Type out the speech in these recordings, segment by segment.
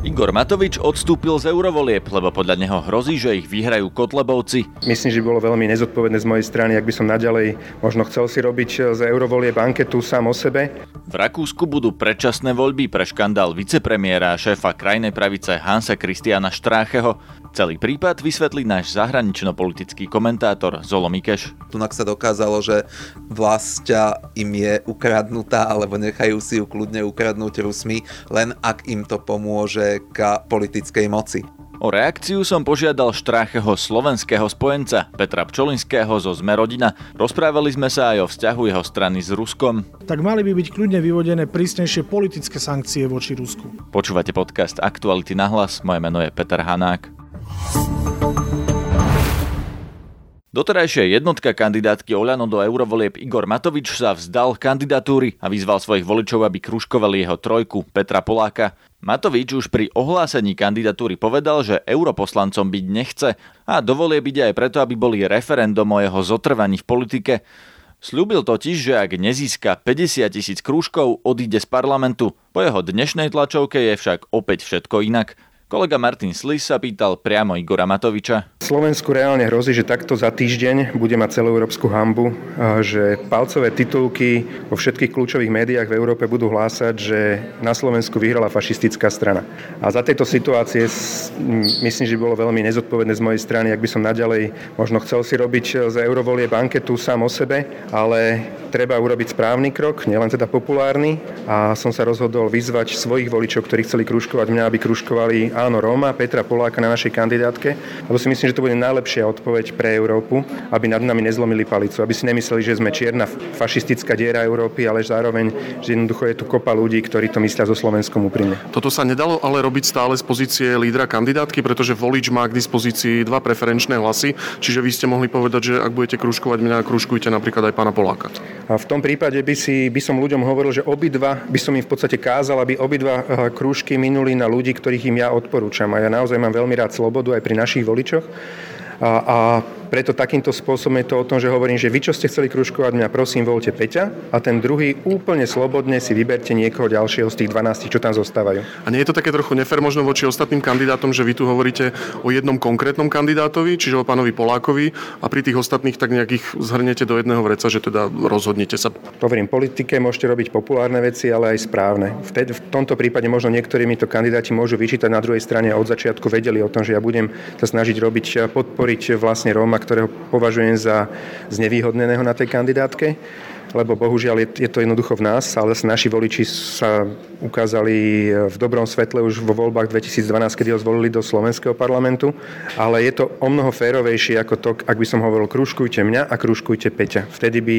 Igor Matovič odstúpil z eurovolieb, lebo podľa neho hrozí, že ich vyhrajú Kotlebovci. Myslím, že by bolo veľmi nezodpovedné z mojej strany, ak by som naďalej možno chcel si robiť z eurovolieb anketu sám o sebe. V Rakúsku budú predčasné voľby pre škandál vicepremiéra a šéfa krajnej pravice Hansa Kristiana Štrácheho. Celý prípad vysvetlí náš zahranično-politický komentátor Zolo Mikeš. Tunak sa dokázalo, že vlastia im je ukradnutá, alebo nechajú si ju kľudne ukradnúť Rusmi, len ak im to pomôže k politickej moci. O reakciu som požiadal štrácheho slovenského spojenca Petra Pčolinského zo Sme rodina. Rozprávali sme sa aj o vzťahu jeho strany s Ruskom. Tak mali by byť kľudne vyvodené prísnejšie politické sankcie voči Rusku. Počúvate podcast Aktuality na hlas, moje meno je Peter Hanák. Doterajšia jednotka kandidátky Oľano do eurovolieb Igor Matovič sa vzdal kandidatúry a vyzval svojich voličov, aby kružkovali jeho trojku Petra Poláka. Matovič už pri ohlásení kandidatúry povedal, že europoslancom byť nechce a dovolie byť aj preto, aby boli referendum o jeho zotrvaní v politike. Sľúbil totiž, že ak nezíska 50 tisíc krúžkov, odíde z parlamentu. Po jeho dnešnej tlačovke je však opäť všetko inak. Kolega Martin Slis sa pýtal priamo Igora Matoviča. Slovensku reálne hrozí, že takto za týždeň bude mať celú európsku hambu, že palcové titulky vo všetkých kľúčových médiách v Európe budú hlásať, že na Slovensku vyhrala fašistická strana. A za tejto situácie myslím, že bolo veľmi nezodpovedné z mojej strany, ak by som naďalej možno chcel si robiť z eurovolie banketu sám o sebe, ale treba urobiť správny krok, nielen teda populárny a som sa rozhodol vyzvať svojich voličov, ktorí chceli kružkovať mňa, aby kružkovali áno Róma, Petra Poláka na našej kandidátke, lebo si myslím, že to bude najlepšia odpoveď pre Európu, aby nad nami nezlomili palicu, aby si nemysleli, že sme čierna fašistická diera Európy, ale zároveň, že jednoducho je tu kopa ľudí, ktorí to myslia so Slovenskom úprimne. Toto sa nedalo ale robiť stále z pozície lídra kandidátky, pretože volič má k dispozícii dva preferenčné hlasy, čiže vy ste mohli povedať, že ak budete kružkovať mňa, kružkujte napríklad aj pána Poláka. A v tom prípade by, si, by som ľuďom hovoril, že obidva, by som im v podstate kázal, aby obidva eh, krúžky minuli na ľudí, ktorých im ja odporúčam. A ja naozaj mám veľmi rád slobodu aj pri našich voličoch. A, a preto takýmto spôsobom je to o tom, že hovorím, že vy, čo ste chceli kružkovať mňa, prosím, voľte Peťa a ten druhý úplne slobodne si vyberte niekoho ďalšieho z tých 12, čo tam zostávajú. A nie je to také trochu nefer možno voči ostatným kandidátom, že vy tu hovoríte o jednom konkrétnom kandidátovi, čiže o pánovi Polákovi a pri tých ostatných tak nejakých zhrnete do jedného vreca, že teda rozhodnete sa. Hovorím, politike môžete robiť populárne veci, ale aj správne. Vtedy, v tomto prípade možno niektorými to kandidáti môžu vyčítať na druhej strane od začiatku vedeli o tom, že ja budem sa snažiť robiť, podporiť vlastne Róma, ktorého považujem za znevýhodneného na tej kandidátke lebo bohužiaľ je, to jednoducho v nás, ale naši voliči sa ukázali v dobrom svetle už vo voľbách 2012, kedy ho zvolili do slovenského parlamentu, ale je to o mnoho férovejšie ako to, ak by som hovoril, kružkujte mňa a kružkujte Peťa. Vtedy by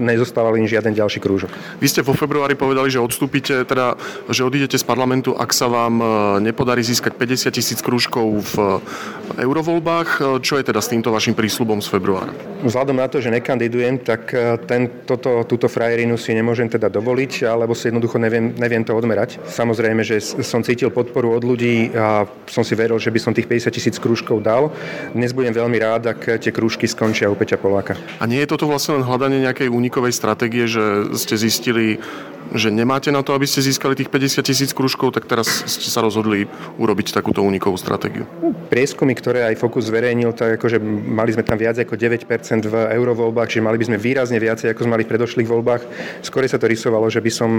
nezostával im žiaden ďalší krúžok. Vy ste vo februári povedali, že odstúpite, teda, že odídete z parlamentu, ak sa vám e, nepodarí získať 50 tisíc krúžkov v eurovoľbách. E, čo je teda s týmto vašim prísľubom z februára? Vzhľadom na to, že nekandidujem, tak e, ten, toto, túto frajerinu si nemôžem teda dovoliť, alebo si jednoducho neviem, neviem to odmerať. Samozrejme, že som cítil podporu od ľudí a som si veril, že by som tých 50 tisíc krúžkov dal. Dnes budem veľmi rád, ak tie krúžky skončia u Peťa Poláka. A nie je toto vlastne len hľadanie nejakej únikovej stratégie, že ste zistili, že nemáte na to, aby ste získali tých 50 tisíc kružkov, tak teraz ste sa rozhodli urobiť takúto unikovú stratégiu. Prieskumy, ktoré aj Focus zverejnil, tak akože mali sme tam viac ako 9% v eurovoľbách, že mali by sme výrazne viacej, ako sme mali v predošlých voľbách. Skôr sa to rysovalo, že by som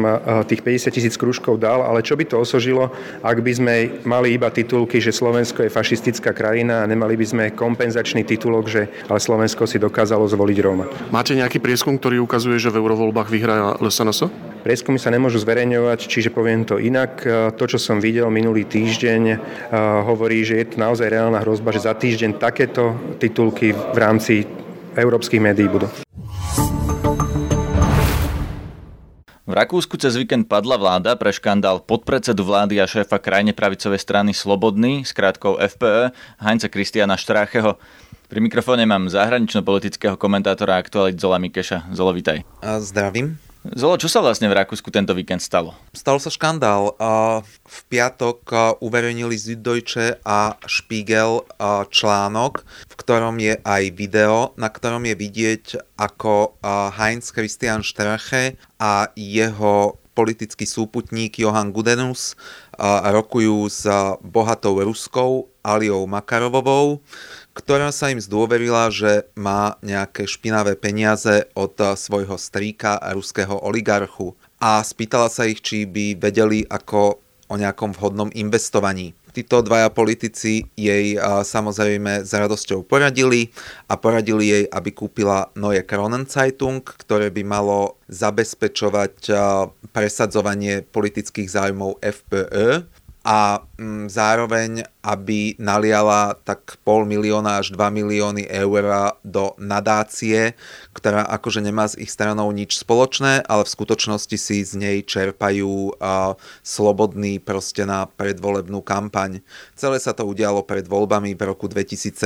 tých 50 tisíc kružkov dal, ale čo by to osožilo, ak by sme mali iba titulky, že Slovensko je fašistická krajina a nemali by sme kompenzačný titulok, že ale Slovensko si dokázalo zvoliť Róma. Máte nejaký prieskum, ktorý ukazuje, že v eurovoľbách vyhrá LSNS? Prieskumy sa nemôžu zverejňovať, čiže poviem to inak. To, čo som videl minulý týždeň, hovorí, že je to naozaj reálna hrozba, že za týždeň takéto titulky v rámci európskych médií budú. V Rakúsku cez víkend padla vláda pre škandál podpredsedu vlády a šéfa krajne pravicovej strany Slobodný s krátkou FPE Heinze Kristiana Štrácheho. Pri mikrofóne mám zahranično-politického komentátora aktualit Zola Mikeša. Zolo, vitaj. Zdravím. Zolo, čo sa vlastne v Rakúsku tento víkend stalo? Stal sa škandál. V piatok uverejnili Süddeutsche a Spiegel článok, v ktorom je aj video, na ktorom je vidieť, ako Heinz Christian Strache a jeho politický súputník Johan Gudenus rokujú s bohatou Ruskou Aliou Makarovovou ktorá sa im zdôverila, že má nejaké špinavé peniaze od eh, svojho strýka, ruského oligarchu a spýtala sa ich, či by vedeli ako o nejakom vhodnom investovaní. Títo dvaja politici jej eh, samozrejme s radosťou poradili a poradili jej, aby kúpila Neue Kronenzeitung, ktoré by malo zabezpečovať eh, presadzovanie politických zájmov FPÖ a mm, zároveň, aby naliala tak pol milióna až 2 milióny eur do nadácie, ktorá akože nemá s ich stranou nič spoločné, ale v skutočnosti si z nej čerpajú uh, slobodný proste na predvolebnú kampaň. Celé sa to udialo pred voľbami v roku 2017,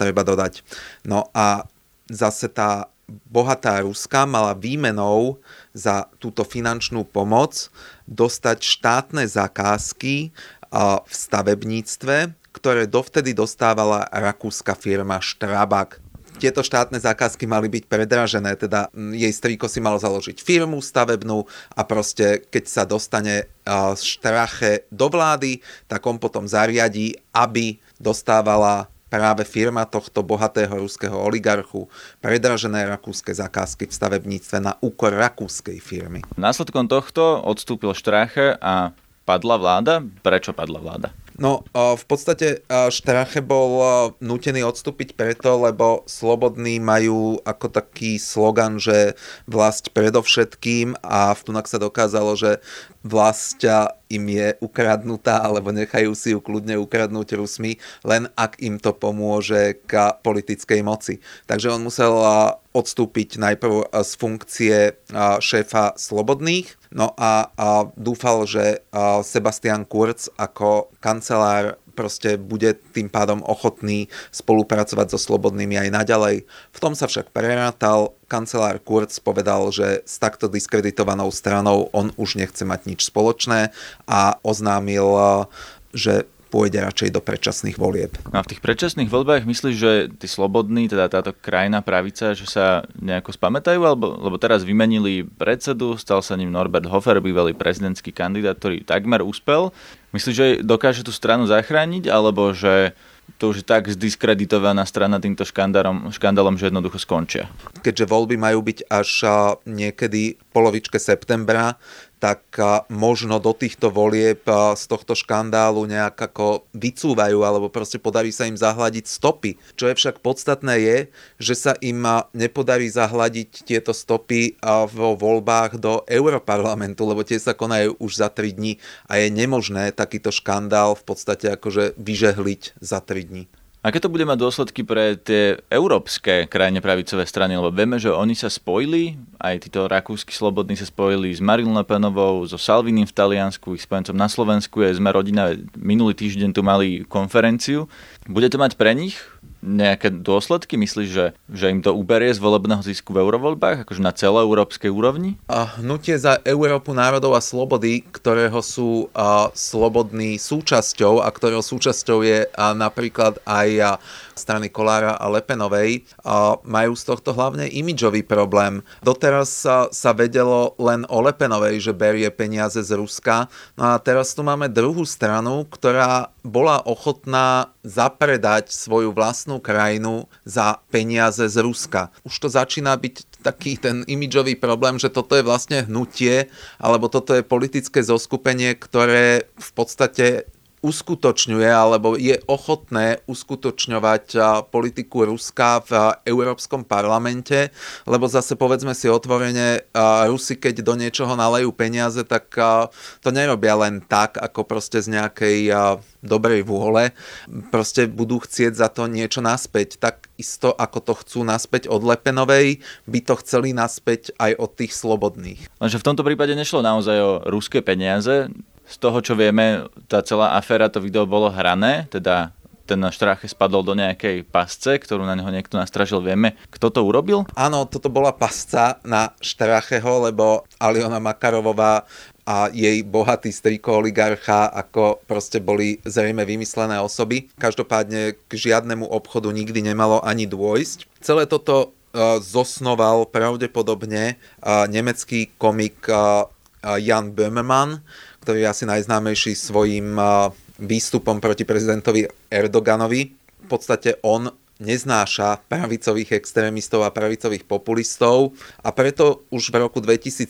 treba dodať. No a zase tá bohatá Ruska mala výmenou za túto finančnú pomoc dostať štátne zakázky v stavebníctve, ktoré dovtedy dostávala rakúska firma Strabag. Tieto štátne zákazky mali byť predražené, teda jej strýko si mal založiť firmu stavebnú a proste keď sa dostane Štrache do vlády, tak on potom zariadí, aby dostávala práve firma tohto bohatého ruského oligarchu predražené rakúske zakázky v stavebníctve na úkor rakúskej firmy. Následkom tohto odstúpil Štráche a padla vláda. Prečo padla vláda? No, v podstate Štrache bol nutený odstúpiť preto, lebo slobodní majú ako taký slogan, že vlast predovšetkým a v tunak sa dokázalo, že vlast im je ukradnutá, alebo nechajú si ju kľudne ukradnúť Rusmi, len ak im to pomôže k politickej moci. Takže on musel odstúpiť najprv z funkcie šéfa Slobodných, no a, dúfal, že Sebastian Kurz ako kancelár proste bude tým pádom ochotný spolupracovať so Slobodnými aj naďalej. V tom sa však prerátal, kancelár Kurz povedal, že s takto diskreditovanou stranou on už nechce mať nič spoločné a oznámil, že pôjde radšej do predčasných volieb. A v tých predčasných voľbách myslíš, že tí slobodní, teda táto krajina pravica, že sa nejako spamätajú? Alebo, lebo teraz vymenili predsedu, stal sa ním Norbert Hofer, bývalý prezidentský kandidát, ktorý takmer úspel. Myslíš, že dokáže tú stranu zachrániť? Alebo že to už je tak zdiskreditovaná strana týmto škandálom, škandálom, že jednoducho skončia. Keďže voľby majú byť až niekedy v polovičke septembra, tak možno do týchto volieb z tohto škandálu nejak ako vycúvajú alebo proste podarí sa im zahľadiť stopy. Čo je však podstatné je, že sa im nepodarí zahľadiť tieto stopy vo voľbách do Europarlamentu, lebo tie sa konajú už za 3 dní a je nemožné takýto škandál v podstate akože vyžehliť za 3 dní. Aké to bude mať dôsledky pre tie európske krajine pravicové strany? Lebo vieme, že oni sa spojili, aj títo rakúsky slobodní sa spojili s Marine Le Penovou, so Salvinim v Taliansku, ich spojencom na Slovensku je Sme rodina, minulý týždeň tu mali konferenciu. Bude to mať pre nich nejaké dôsledky? Myslíš, že, že im to uberie z volebného zisku v eurovoľbách, akože na celoeurópskej úrovni? A hnutie za Európu národov a slobody, ktorého sú a, slobodní súčasťou a ktorého súčasťou je a, napríklad aj a, strany Kolára a Lepenovej, a, majú z tohto hlavne imidžový problém. Doteraz sa, sa vedelo len o Lepenovej, že berie peniaze z Ruska, no a teraz tu máme druhú stranu, ktorá bola ochotná zapredať svoju vlastnú krajinu za peniaze z Ruska. Už to začína byť taký ten imidžový problém, že toto je vlastne hnutie, alebo toto je politické zoskupenie, ktoré v podstate uskutočňuje alebo je ochotné uskutočňovať politiku Ruska v Európskom parlamente, lebo zase povedzme si otvorene, Rusi keď do niečoho nalejú peniaze, tak to nerobia len tak, ako proste z nejakej dobrej vôle, proste budú chcieť za to niečo naspäť. Tak isto ako to chcú naspäť od Lepenovej, by to chceli naspäť aj od tých slobodných. Lenže v tomto prípade nešlo naozaj o ruské peniaze, z toho, čo vieme, tá celá aféra, to video bolo hrané, teda ten Štráche spadol do nejakej pasce, ktorú na neho niekto nastražil. Vieme, kto to urobil? Áno, toto bola pasca na Štrácheho, lebo Aliona Makarovová a jej bohatý striko oligarcha, ako proste boli zrejme vymyslené osoby. Každopádne k žiadnemu obchodu nikdy nemalo ani dôjsť. Celé toto uh, zosnoval pravdepodobne uh, nemecký komik uh, Jan Böhmermann, ktorý je asi najznámejší svojim výstupom proti prezidentovi Erdoganovi. V podstate on neznáša pravicových extrémistov a pravicových populistov a preto už v roku 2017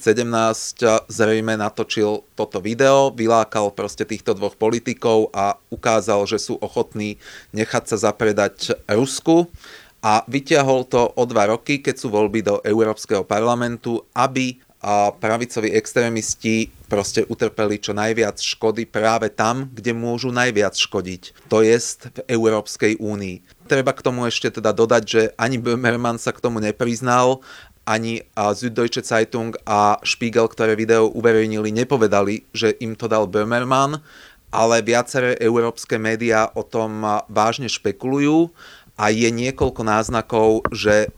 zrejme natočil toto video, vylákal proste týchto dvoch politikov a ukázal, že sú ochotní nechať sa zapredať Rusku a vyťahol to o dva roky, keď sú voľby do Európskeho parlamentu, aby a pravicoví extrémisti proste utrpeli čo najviac škody práve tam, kde môžu najviac škodiť. To jest v Európskej únii. Treba k tomu ešte teda dodať, že ani Böhmermann sa k tomu nepriznal, ani Süddeutsche Zeitung a Spiegel, ktoré video uverejnili, nepovedali, že im to dal Böhmermann, ale viaceré európske médiá o tom vážne špekulujú a je niekoľko náznakov, že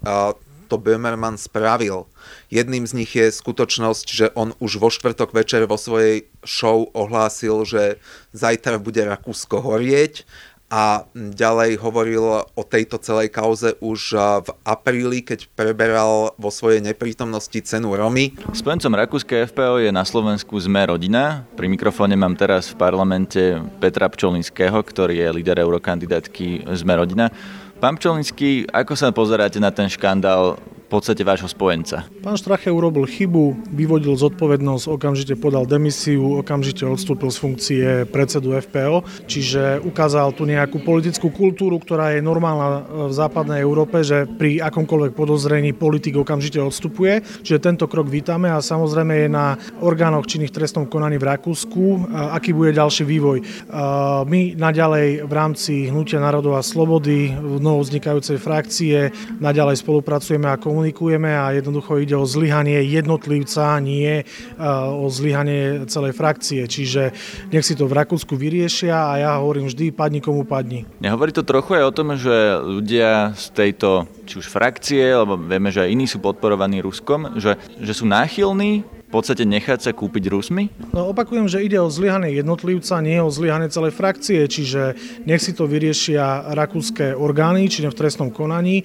to Böhmermann spravil. Jedným z nich je skutočnosť, že on už vo štvrtok večer vo svojej show ohlásil, že zajtra bude Rakúsko horieť a ďalej hovoril o tejto celej kauze už v apríli, keď preberal vo svojej neprítomnosti cenu Romy. Spojencom Rakúske FPO je na Slovensku Sme rodina. Pri mikrofóne mám teraz v parlamente Petra Pčolinského, ktorý je líder eurokandidátky Sme rodina. Pán Pčolinský, ako sa pozeráte na ten škandál podstate vášho spojenca. Pán Štrache urobil chybu, vyvodil zodpovednosť, okamžite podal demisiu, okamžite odstúpil z funkcie predsedu FPO, čiže ukázal tu nejakú politickú kultúru, ktorá je normálna v západnej Európe, že pri akomkoľvek podozrení politik okamžite odstupuje. Čiže tento krok vítame a samozrejme je na orgánoch činných trestnom konaní v Rakúsku, aký bude ďalší vývoj. My naďalej v rámci Hnutia národov a slobody v novovznikajúcej frakcie naďalej spolupracujeme ako komunikujeme a jednoducho ide o zlyhanie jednotlivca, nie e, o zlyhanie celej frakcie. Čiže nech si to v Rakúsku vyriešia a ja hovorím vždy, padni komu padni. Nehovorí to trochu aj o tom, že ľudia z tejto či už frakcie, lebo vieme, že aj iní sú podporovaní Ruskom, že, že sú náchylní podstate nechať sa kúpiť Rusmi? No opakujem, že ide o zlyhanie jednotlivca, nie o zlyhanie celej frakcie, čiže nech si to vyriešia rakúske orgány, čiže v trestnom konaní. E,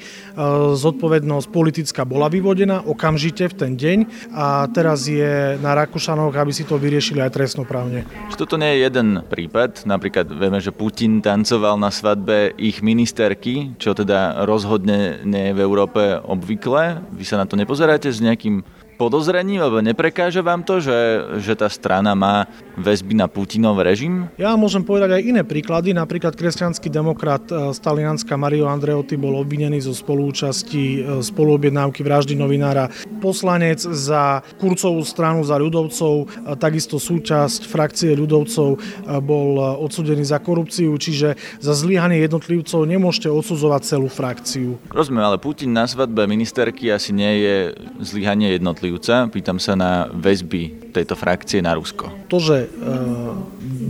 zodpovednosť politická bola vyvodená okamžite v ten deň a teraz je na Rakúšanoch, aby si to vyriešili aj trestnoprávne. Či toto nie je jeden prípad? Napríklad vieme, že Putin tancoval na svadbe ich ministerky, čo teda rozhodne nie je v Európe obvyklé. Vy sa na to nepozeráte s nejakým podozrením, alebo neprekáže vám to, že, že tá strana má väzby na Putinov režim? Ja môžem povedať aj iné príklady. Napríklad kresťanský demokrat z e, Talianska Mario Andreotti bol obvinený zo spolúčasti e, spoluobjednávky vraždy novinára. Poslanec za Kurcovú stranu, za ľudovcov, e, takisto súčasť frakcie ľudovcov bol odsudený za korupciu, čiže za zlyhanie jednotlivcov nemôžete odsudzovať celú frakciu. Rozumiem, ale Putin na svadbe ministerky asi nie je zlyhanie jednotlivcov jednotlivca. Pýtam sa na väzby tejto frakcie na Rusko. To, že e,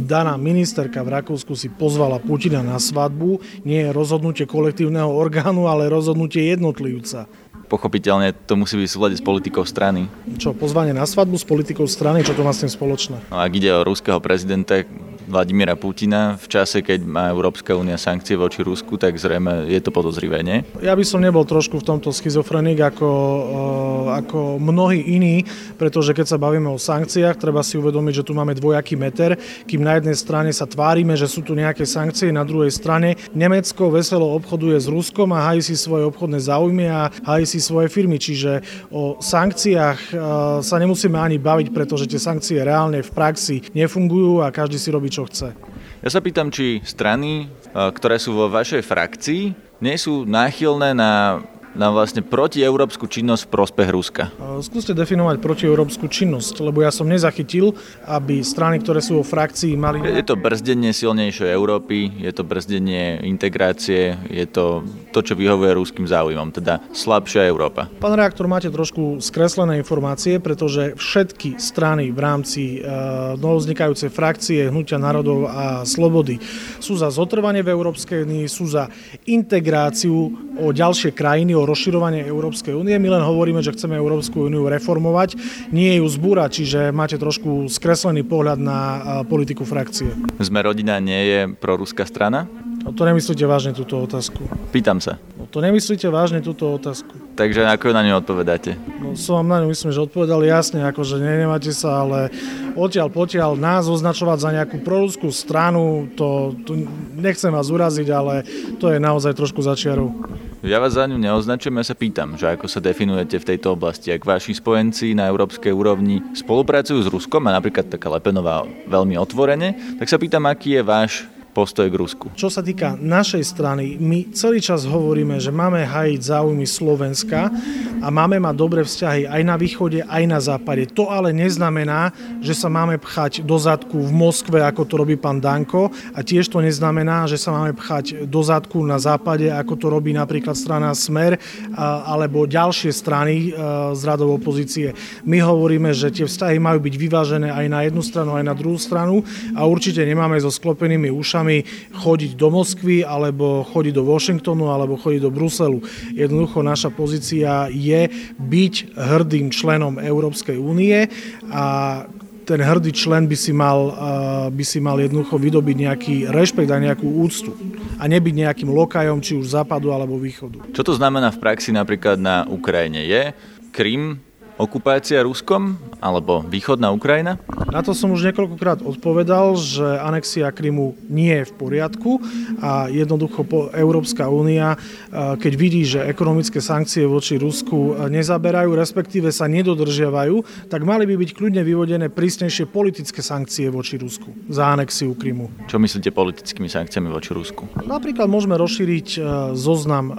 daná ministerka v Rakúsku si pozvala Putina na svadbu, nie je rozhodnutie kolektívneho orgánu, ale rozhodnutie jednotlivca pochopiteľne to musí byť v súlade s politikou strany. Čo, pozvanie na svadbu s politikou strany, čo to má s tým spoločné? No, ak ide o ruského prezidenta, Vladimíra Putina v čase, keď má Európska únia sankcie voči Rusku, tak zrejme je to podozrivé, nie? Ja by som nebol trošku v tomto schizofrenik ako, eh, ako mnohí iní, pretože keď sa bavíme o sankciách, treba si uvedomiť, že tu máme dvojaký meter, kým na jednej strane sa tvárime, že sú tu nejaké sankcie, na druhej strane Nemecko veselo obchoduje s Ruskom a hají si svoje obchodné záujmy a hají si svoje firmy. Čiže o sankciách eh, sa nemusíme ani baviť, pretože tie sankcie reálne v praxi nefungujú a každý si robí čo chce. Ja sa pýtam, či strany, e, ktoré sú vo vašej frakcii, nie sú náchylné na na vlastne protieurópsku činnosť v prospech Ruska? Skúste definovať protieurópsku činnosť, lebo ja som nezachytil, aby strany, ktoré sú vo frakcii, mali... Je to brzdenie silnejšej Európy, je to brzdenie integrácie, je to to, čo vyhovuje ruským záujmom, teda slabšia Európa. Pán reaktor, máte trošku skreslené informácie, pretože všetky strany v rámci uh, novoznikajúcej frakcie Hnutia národov a slobody sú za zotrvanie v Európskej únii, sú za integráciu o ďalšie krajiny, o rozširovanie Európskej únie. My len hovoríme, že chceme Európsku úniu reformovať, nie ju zbúrať, čiže máte trošku skreslený pohľad na uh, politiku frakcie. Sme rodina nie je proruská strana? No to nemyslíte vážne túto otázku. Pýtam sa. No to nemyslíte vážne túto otázku. Takže ako na ňu odpovedáte? No som vám na ňu myslím, že odpovedal jasne, akože nenemáte sa, ale odtiaľ potiaľ nás označovať za nejakú proruskú stranu, to, to nechcem vás uraziť, ale to je naozaj trošku začiarov. Ja vás za ňu neoznačujem, ja sa pýtam, že ako sa definujete v tejto oblasti. Ak vaši spojenci na európskej úrovni spolupracujú s Ruskom a napríklad taká Lepenová veľmi otvorene, tak sa pýtam, aký je váš postoj k Rusku. Čo sa týka našej strany, my celý čas hovoríme, že máme hajiť záujmy Slovenska a máme mať dobré vzťahy aj na východe, aj na západe. To ale neznamená, že sa máme pchať do zadku v Moskve, ako to robí pán Danko a tiež to neznamená, že sa máme pchať do zadku na západe, ako to robí napríklad strana Smer alebo ďalšie strany z radov opozície. My hovoríme, že tie vzťahy majú byť vyvážené aj na jednu stranu, aj na druhú stranu a určite nemáme so sklopenými ušami nami chodiť do Moskvy, alebo chodiť do Washingtonu, alebo chodiť do Bruselu. Jednoducho naša pozícia je byť hrdým členom Európskej únie a ten hrdý člen by si mal, by si mal jednoducho vydobiť nejaký rešpekt a nejakú úctu. A nebyť nejakým lokajom, či už západu alebo východu. Čo to znamená v praxi napríklad na Ukrajine? Je Krym okupácia Ruskom alebo východná Ukrajina? Na to som už niekoľkokrát odpovedal, že anexia Krymu nie je v poriadku a jednoducho po Európska únia, keď vidí, že ekonomické sankcie voči Rusku nezaberajú, respektíve sa nedodržiavajú, tak mali by byť kľudne vyvodené prísnejšie politické sankcie voči Rusku za anexiu Krymu. Čo myslíte politickými sankciami voči Rusku? Napríklad môžeme rozšíriť zoznam,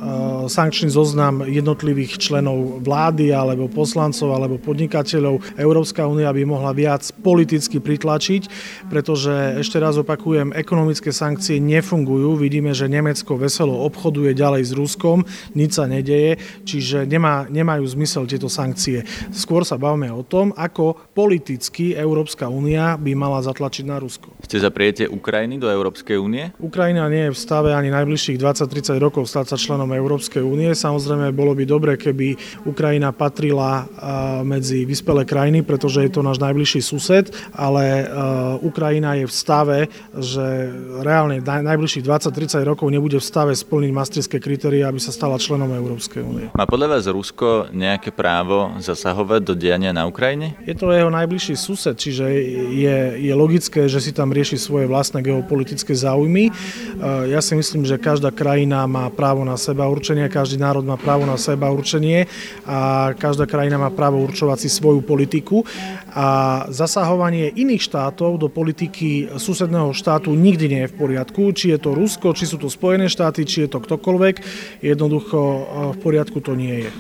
sankčný zoznam jednotlivých členov vlády alebo poslancov zamestnancov alebo podnikateľov. Európska únia by mohla viac politicky pritlačiť, pretože ešte raz opakujem, ekonomické sankcie nefungujú. Vidíme, že Nemecko veselo obchoduje ďalej s Ruskom, nič sa nedeje, čiže nemá, nemajú zmysel tieto sankcie. Skôr sa bavíme o tom, ako politicky Európska únia by mala zatlačiť na Rusko. Ste za prijatie Ukrajiny do Európskej únie? Ukrajina nie je v stave ani najbližších 20-30 rokov stať sa členom Európskej únie. Samozrejme, bolo by dobre, keby Ukrajina patrila medzi vyspelé krajiny, pretože je to náš najbližší sused, ale Ukrajina je v stave, že reálne najbližších 20-30 rokov nebude v stave splniť maastrichtské kritéria, aby sa stala členom Európskej únie. Má podľa vás Rusko nejaké právo zasahovať do diania na Ukrajine? Je to jeho najbližší sused, čiže je, je logické, že si tam rieši svoje vlastné geopolitické záujmy. Ja si myslím, že každá krajina má právo na seba určenie, každý národ má právo na seba určenie a každá krajina má právo právo určovať si svoju politiku a zasahovanie iných štátov do politiky susedného štátu nikdy nie je v poriadku. Či je to Rusko, či sú to Spojené štáty, či je to ktokoľvek, jednoducho e, v poriadku to nie je.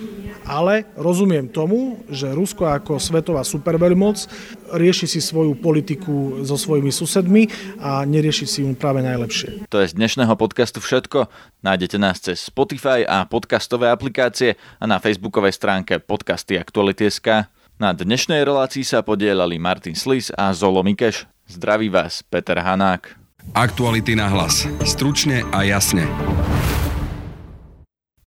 Ale rozumiem tomu, že Rusko ako svetová superveľmoc rieši si svoju politiku so svojimi susedmi a nerieši si ju práve najlepšie. To je z dnešného podcastu všetko. Nájdete nás cez Spotify a podcastové aplikácie a na facebookovej stránke podcasty Aktuality.sk. Na dnešnej relácii sa podielali Martin Slis a Zolo Mikeš. Zdraví vás Peter Hanák. Aktuality na hlas. Stručne a jasne.